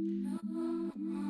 I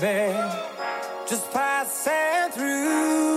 chosen. My heart is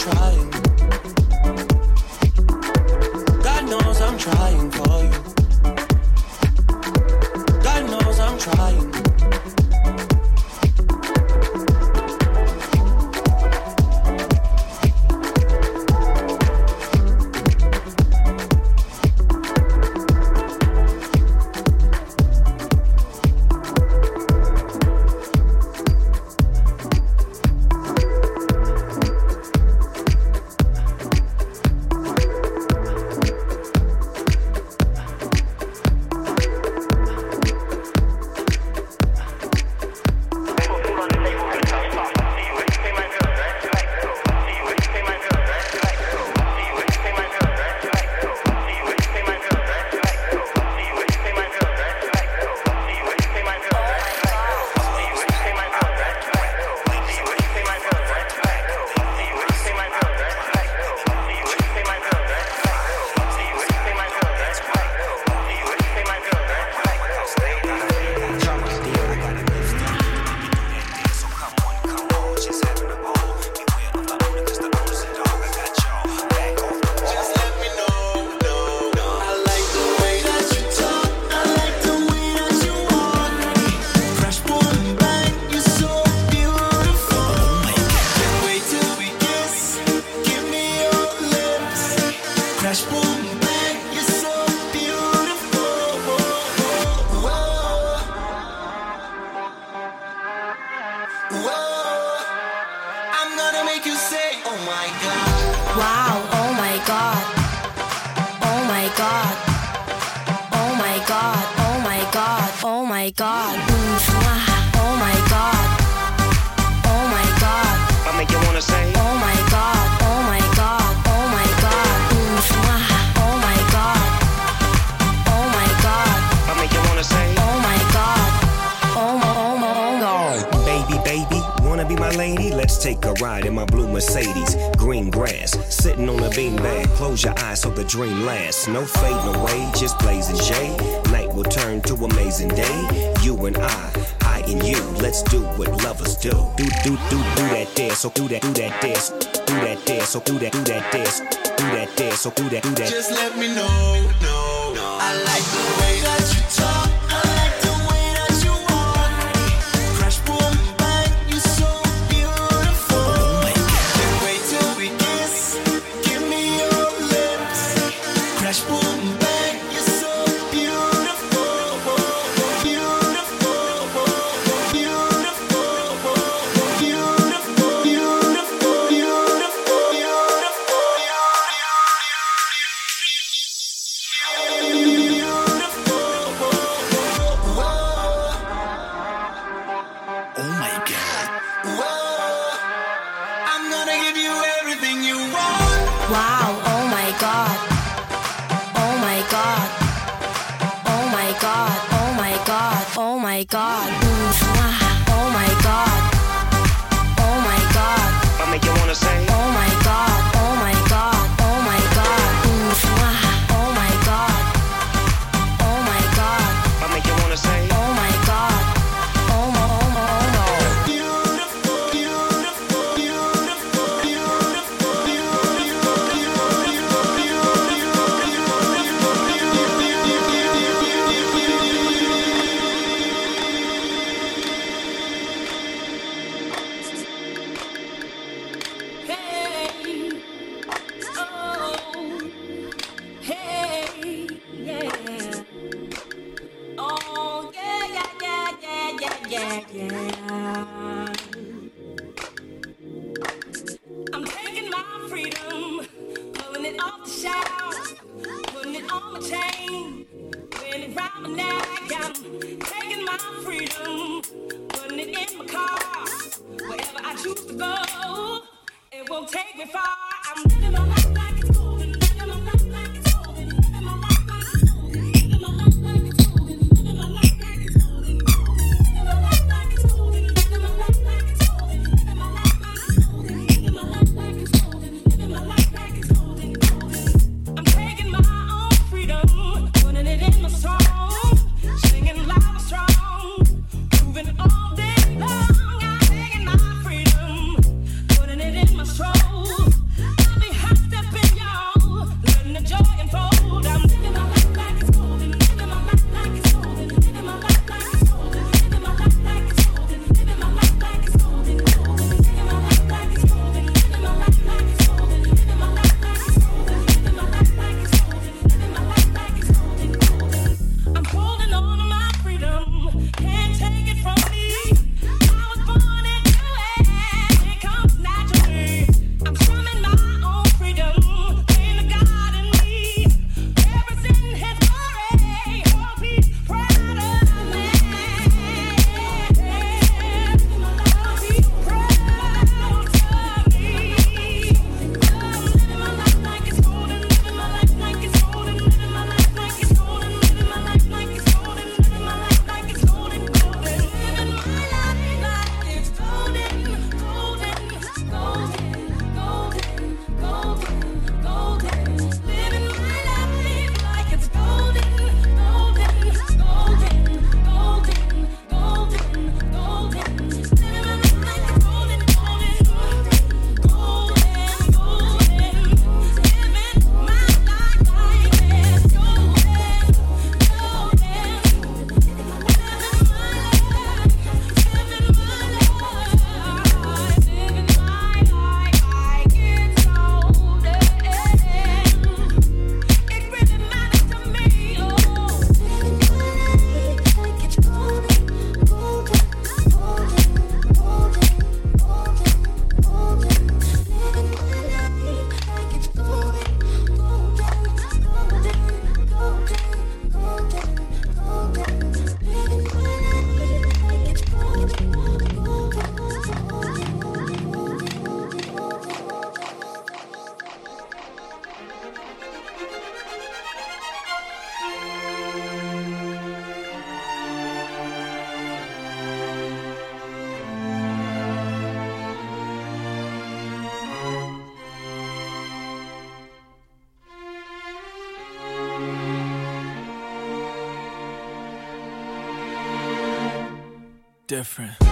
trying. God knows I'm trying for you. God knows I'm trying. Close your eyes so the dream lasts. No fading away, just blazing J. Night will turn to amazing day. You and I, I and you, let's do what lovers do. Do do do do that dance, so do that do that dance, do that dance, so do that do that dance, do that dance, so do that do that. Just let me know, no, no. I like the way that you talk. Oh my god. Oh my god. Oh my god. Oh oh ah. oh Mami, yo wanna say. Oh my different.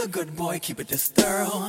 Girl. Good boy keep it this thorough.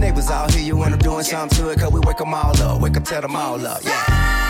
Neighbors out hear you when I'm doing something to it, cause we wake them all up, wake up, tell them all up, yeah.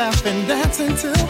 laugh and dance until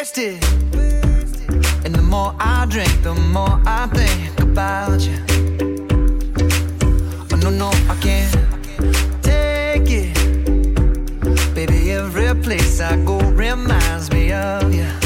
wasted. And the more I drink, the more I think about you. Oh, no, no, I can't take it. Baby, every place I go reminds me of you.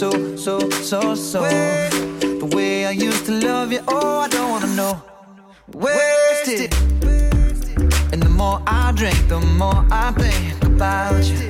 so, so, so, so. The way I used to love you, oh, I don't wanna know. Wasted. And the more I drink, the more I think about you.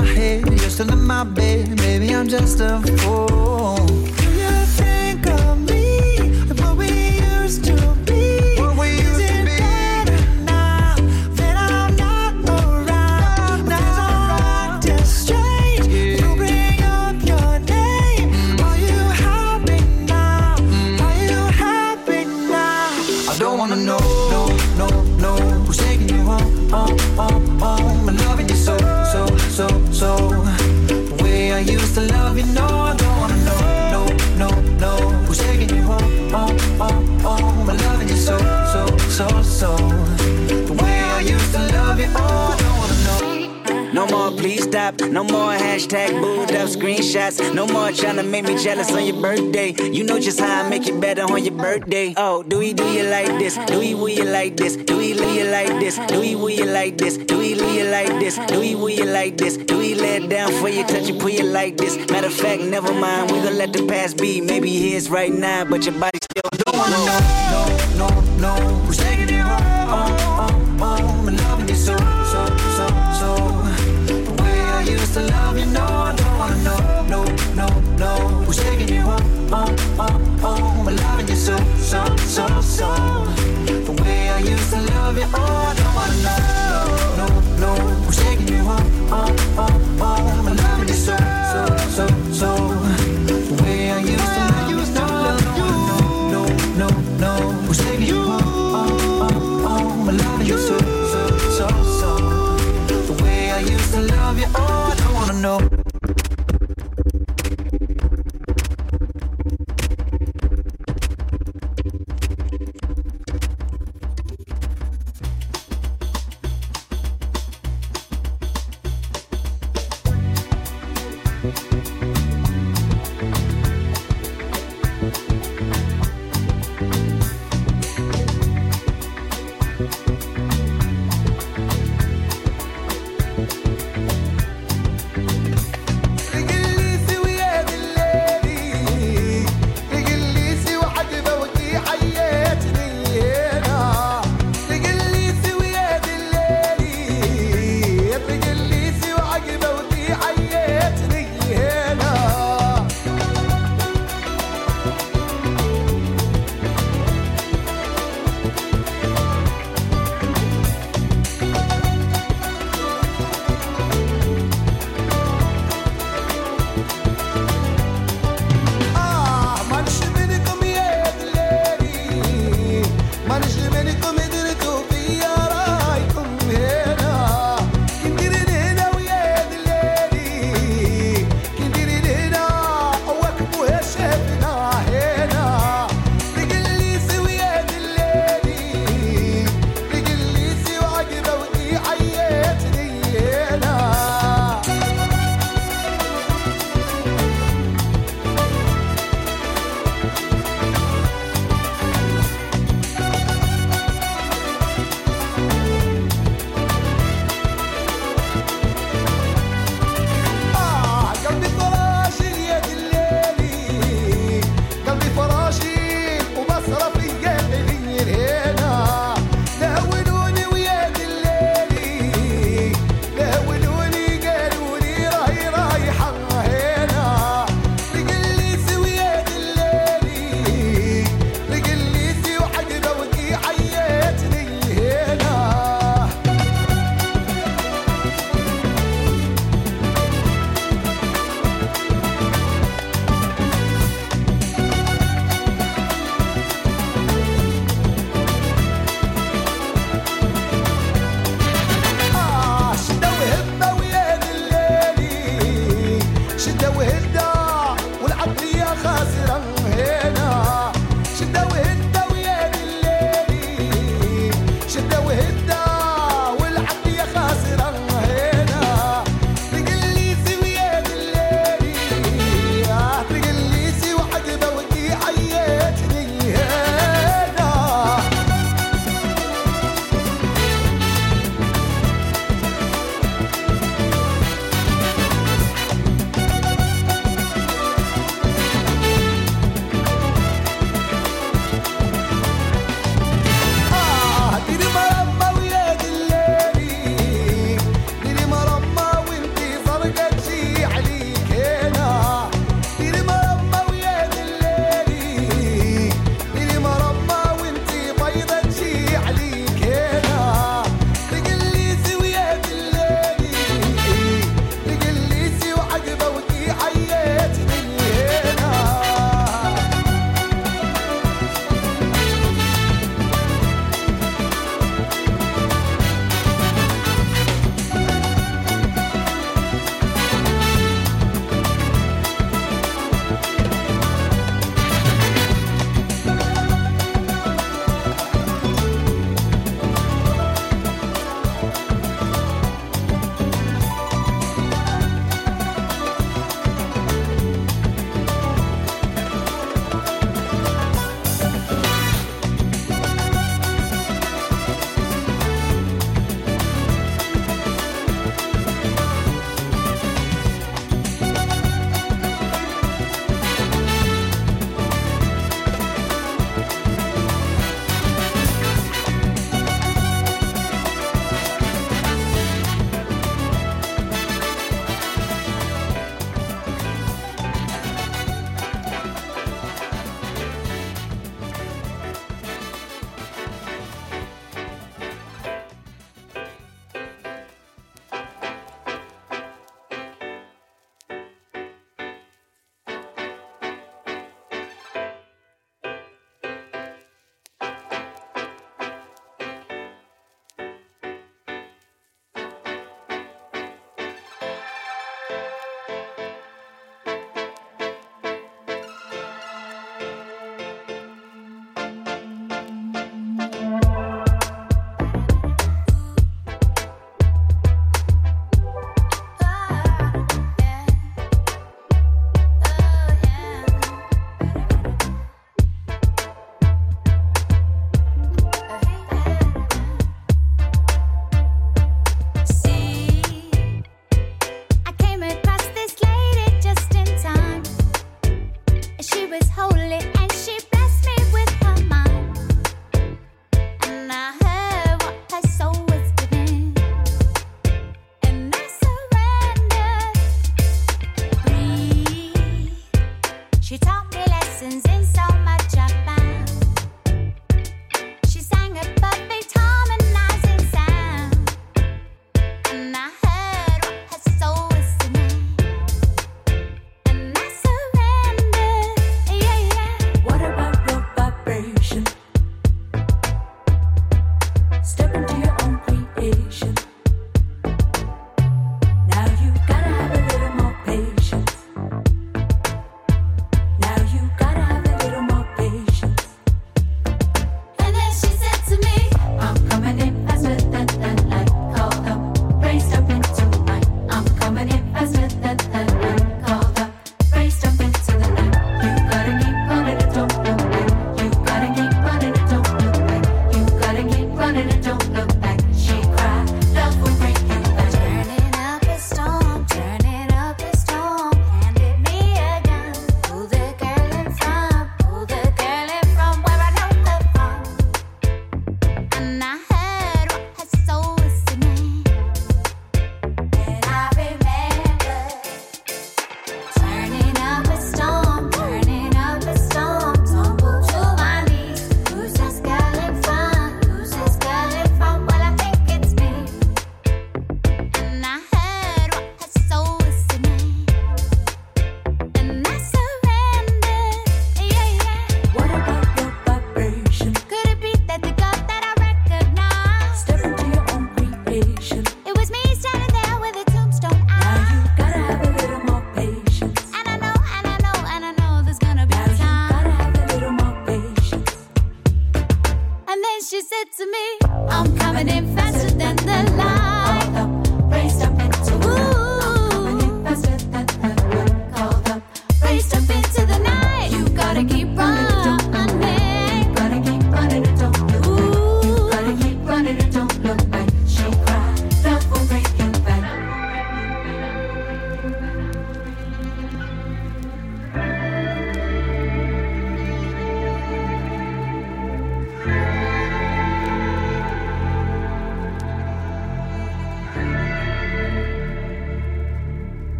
my head, you're still in my bed. Maybe I'm just a fool. No more hashtag booed up screenshots. No more trying to make me jealous on your birthday. You know just how I make it better on your birthday. Oh, do we do you like this? Do we will you like this? Do we leave you like this? Do we will you like this? Do we leave you like this? Do we will you like this? Do we let down for you, touch you, pull you like this? Matter of fact, never mind. We gonna let the past be. Maybe here's right now, but your body still don't wanna know. No, no, no. We're taking it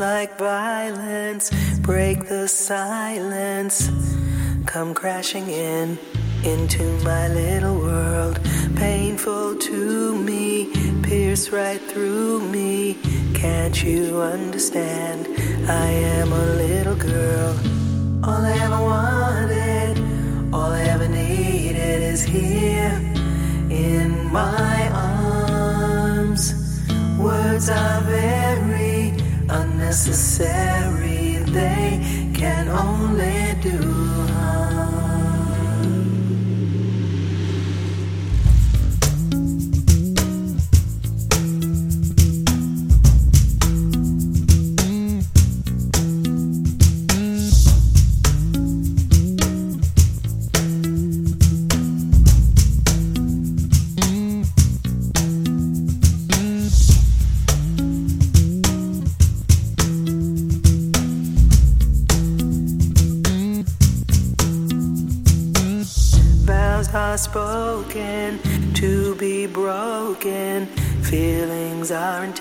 like violence break the silence. Come crashing in into my little world. Painful to me, pierce right through me. Can't you understand? I am a little girl. All I ever wanted, all I ever needed is here in my arms. Words are very unnecessary, they can only do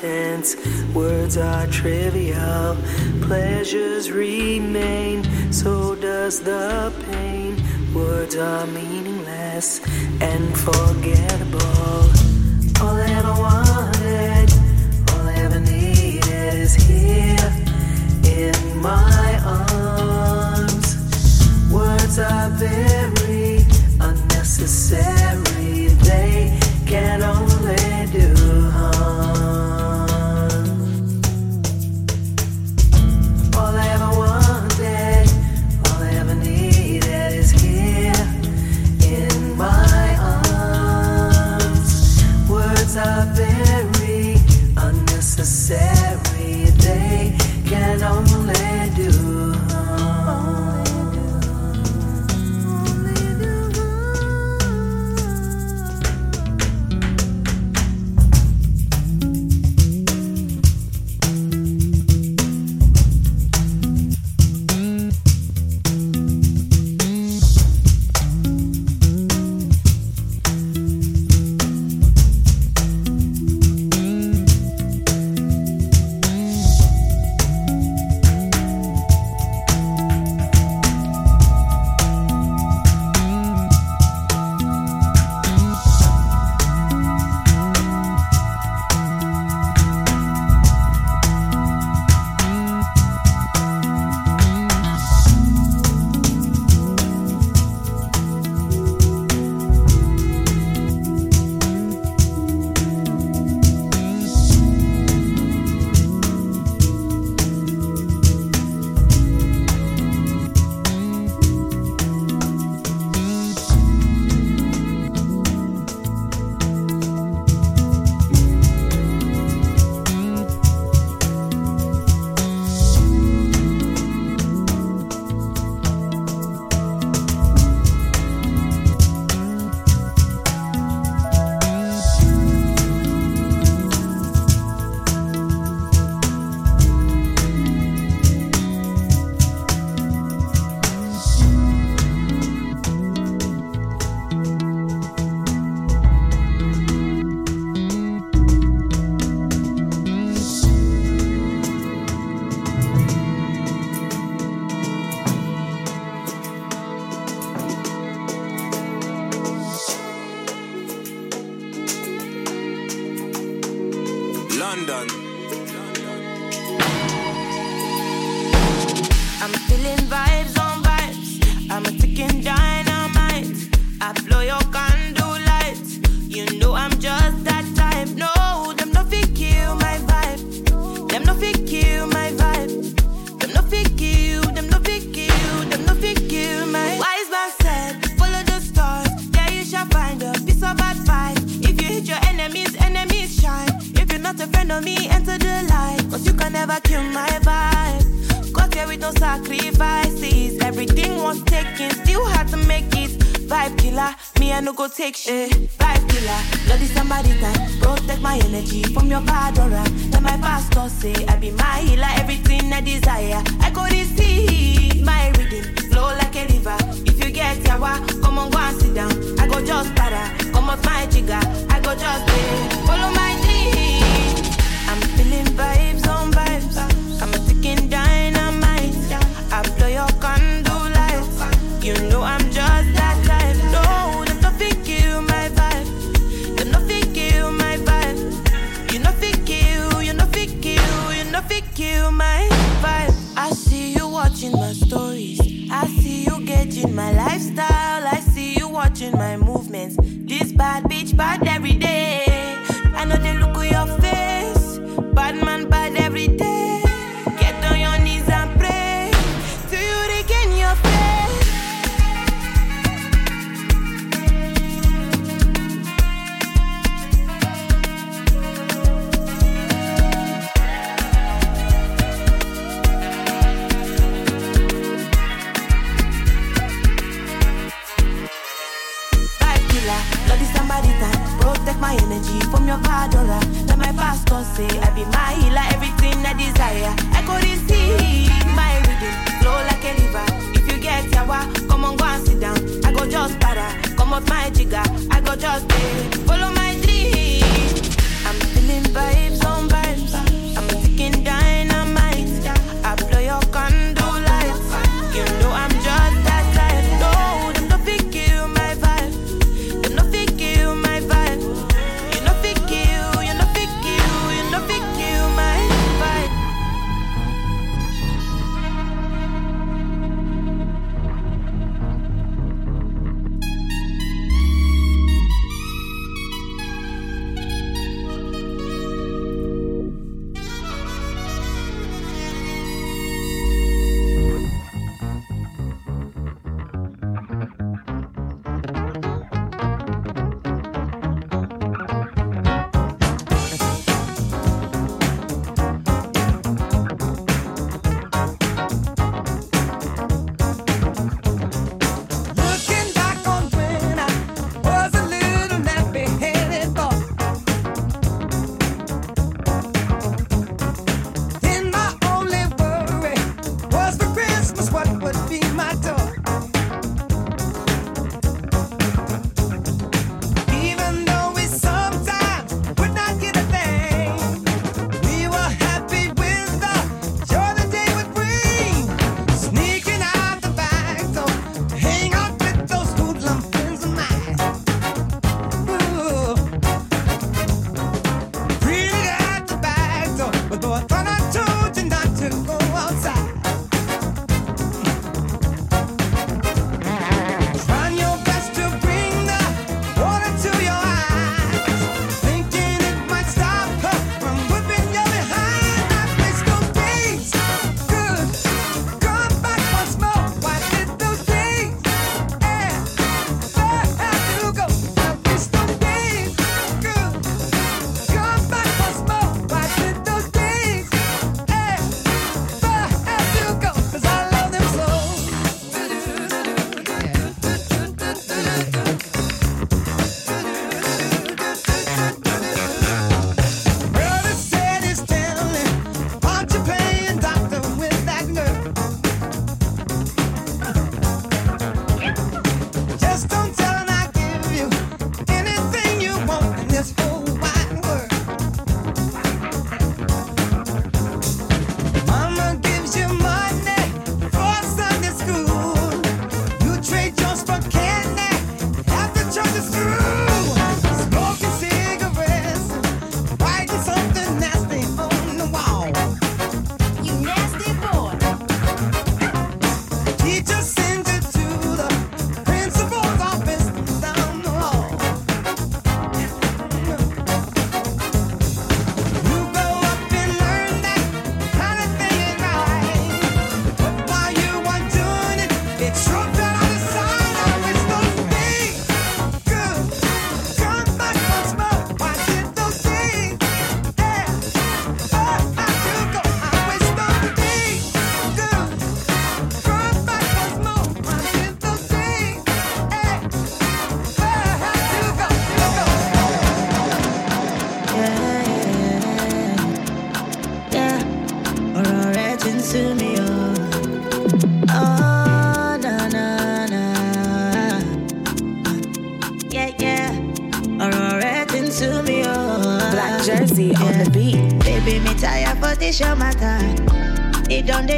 Feelings. Words are trivial. Pleasures remain. So does the pain. Words are meaningless and forgettable. All I ever wanted, all I ever needed is here in my arms. Words are very unnecessary,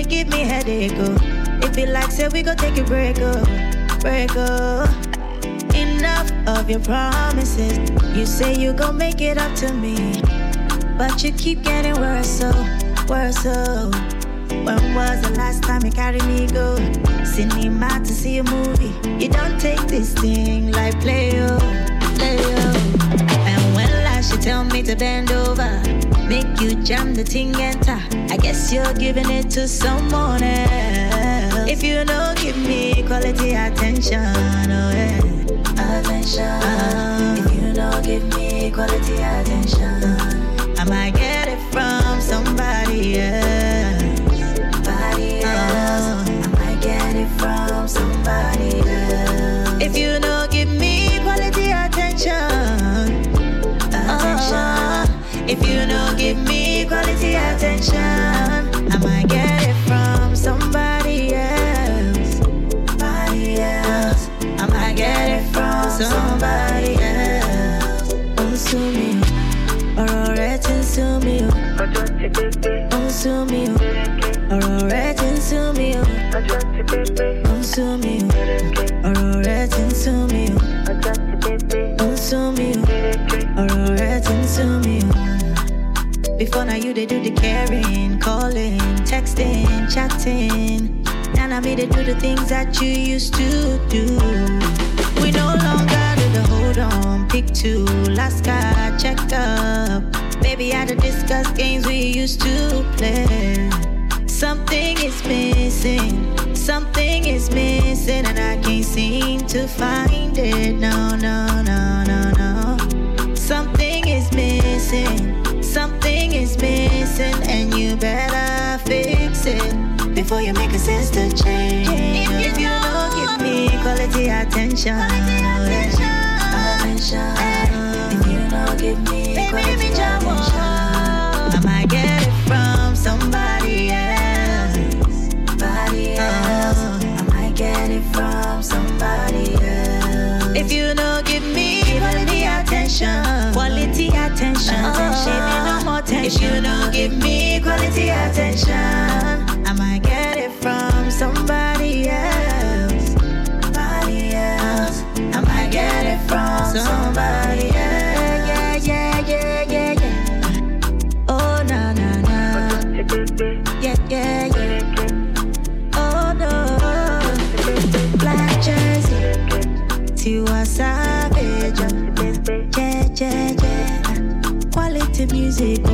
they give me headache. Oh. It be like say we go take a break, oh, break, oh. Enough of your promises. You say you gon' make it up to me, but you keep getting worse, oh, worse, oh. When was the last time you carried me go? Cinema to see a movie. You don't take this thing like play, oh, play, oh. And when last you tell me to bend over, make you jam the thing enter. I guess you're giving it to someone else. If you don't give me quality attention, oh yeah. Attention. If you don't give me quality attention, I might get it from somebody else. to do the things that you used to do. We no longer do the hold on, pick two, last guy, check up. Maybe I to discuss games we used to play. Something is missing, something is missing, and I can't seem to find it. No, no. the attention. Attention. attention. If you don't give me, me, give me attention. music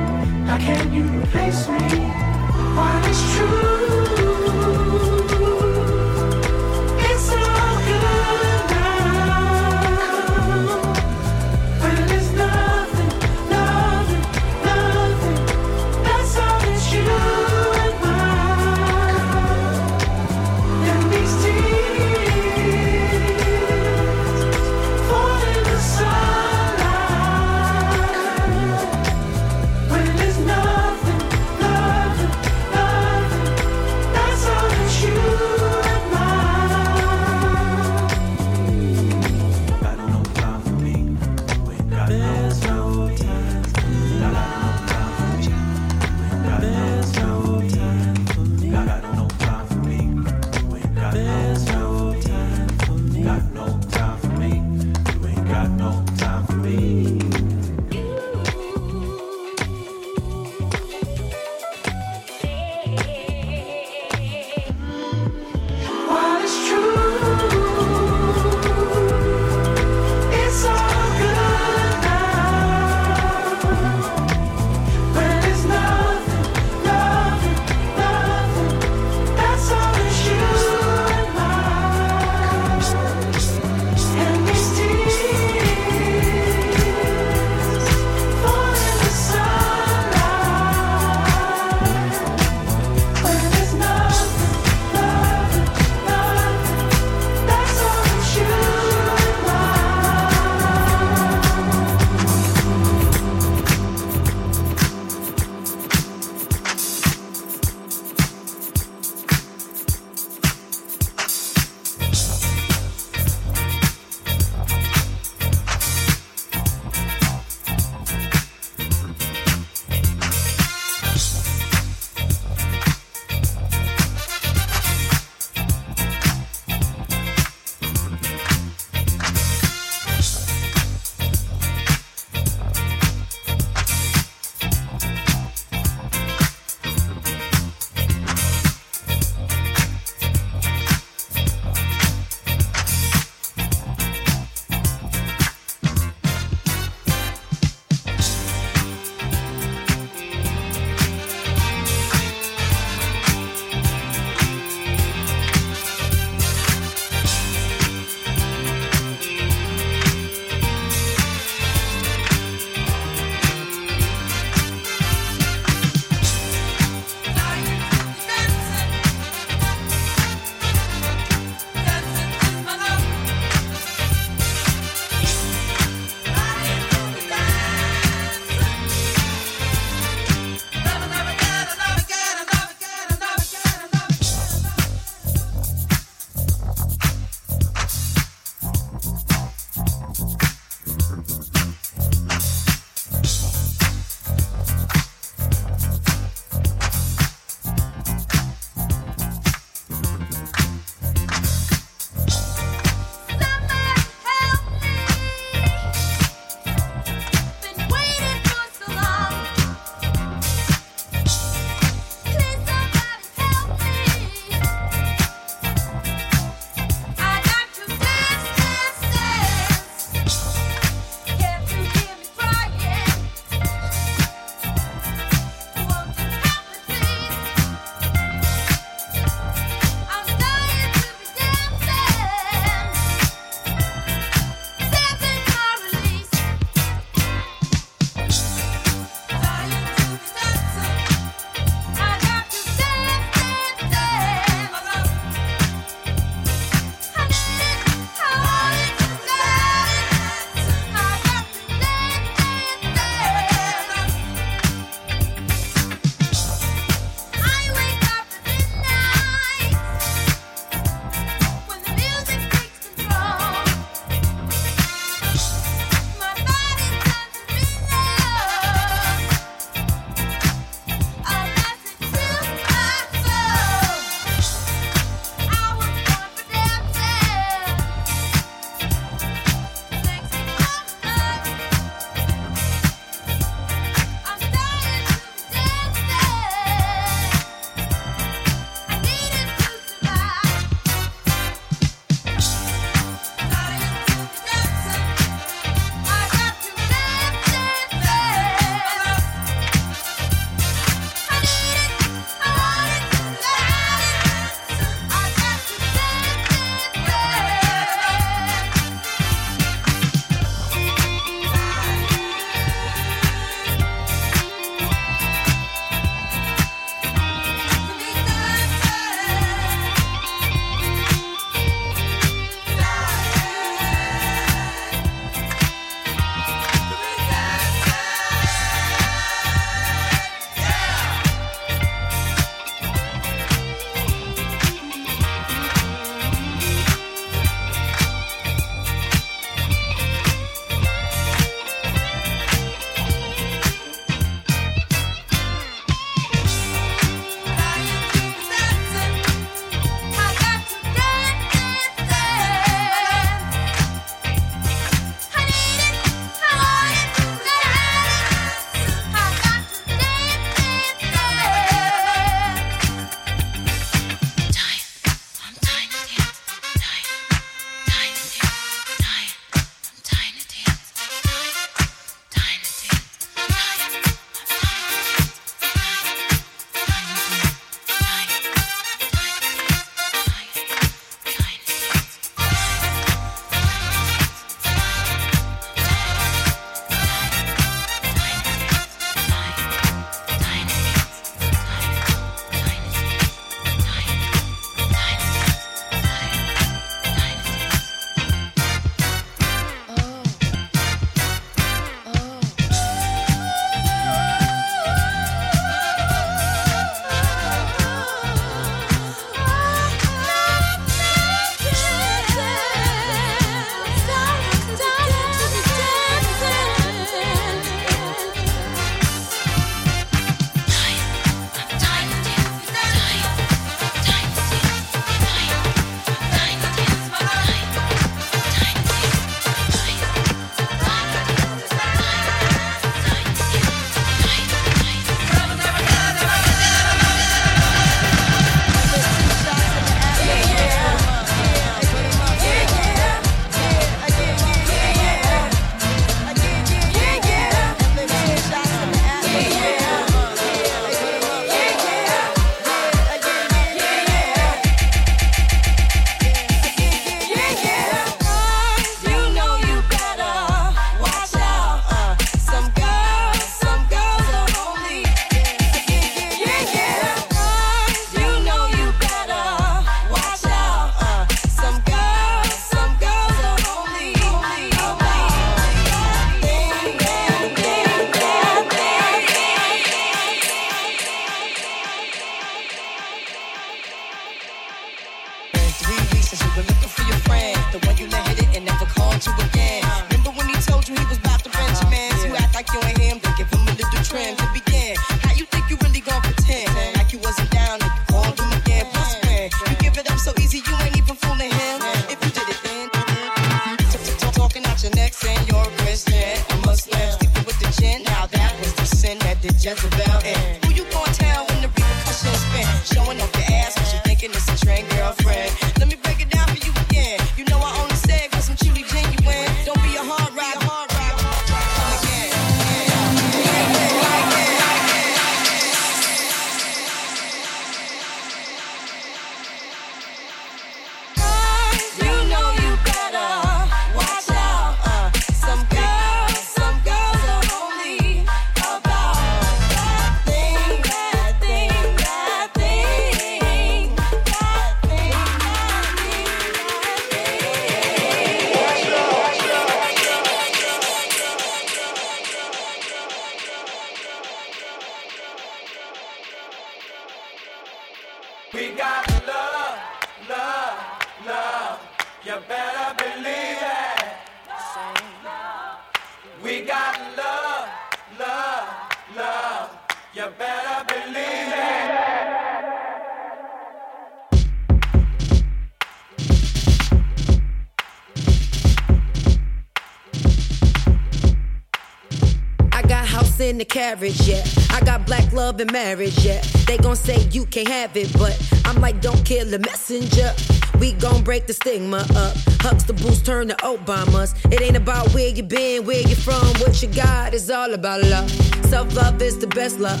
carriage, yeah. I got black love and marriage, yeah. They gon' say you can't have it, but I'm like, don't kill the messenger. We gon' break the stigma up. Huxtables turn to Obamas. It ain't about where you been, where you from, what you got. It's all about love. Self love is the best love.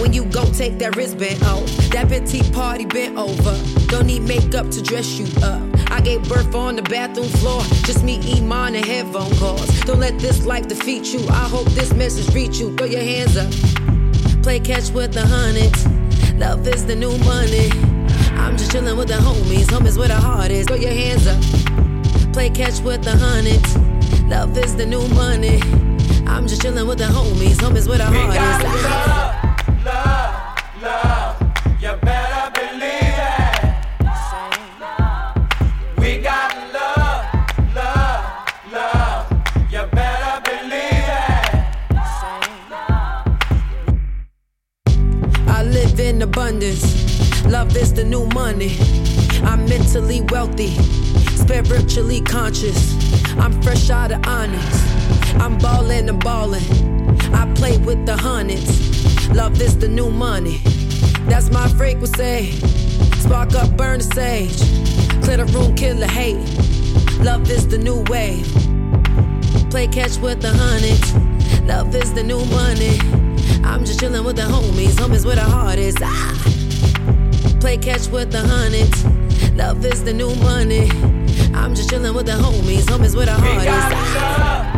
When you gon' take that wristband off, that petite party bent over. Don't need makeup to dress you up. I gave birth on the bathroom floor. Just me, Iman, and headphone calls. Don't let this life defeat you. I hope this message reach you. Throw your hands up. Play catch with the hundreds. Love is the new money. I'm just chillin' with the homies. Homies where the heart is. Throw your hands up. Play catch with the hundreds. Love is the new money. I'm just chillin' with the homies. Homies where the heart is. Wealthy, spiritually conscious. I'm fresh out of onyx. I'm ballin' and ballin'. I play with the hundreds. Love is the new money. That's my frequency. Spark up, burn the sage. Clear the room, kill the hate. Love is the new wave. Play catch with the hundreds. Love is the new money. I'm just chillin' with the homies. Homies where the heart is. Ah. Play catch with the hundreds. Love is the new money. I'm just chillin' with the homies. Homies with the We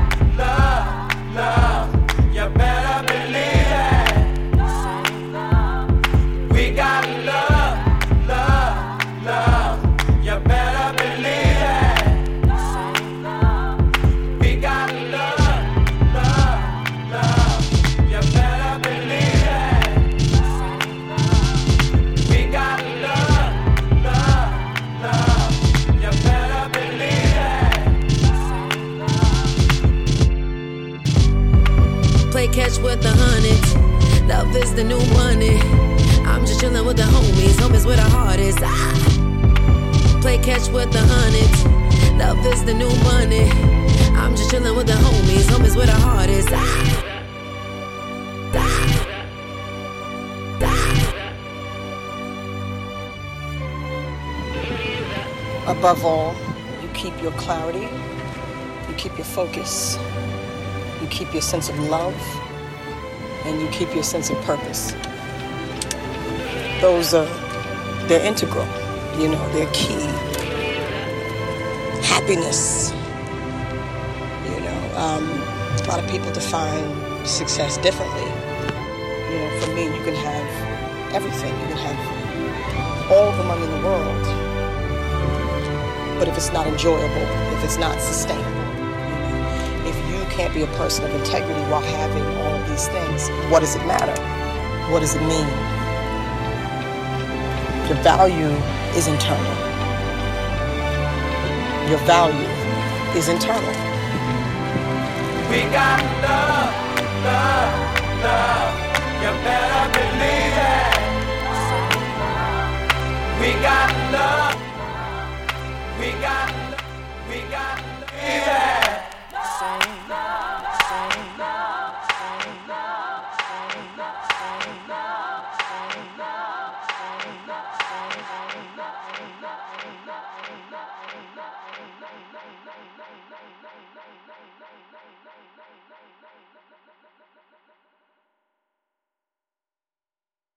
Homies where the heart is. Ah. Play catch with the hundreds. Love is the new money. I'm just chillin' with the homies. Homies where the heart is. Ah. Above all, you keep your clarity, you keep your focus, you keep your sense of love, and you keep your sense of purpose. Those are, they're integral, you know, they're key. Happiness, you know, um, a lot of people define success differently. You know, for me, you can have everything, you can have all the money in the world, but if it's not enjoyable, if it's not sustainable, if you can't be a person of integrity while having all these things, what does it matter? What does it mean? Your value is internal. Your value is internal. We got love, love, love. You better believe it. We got love.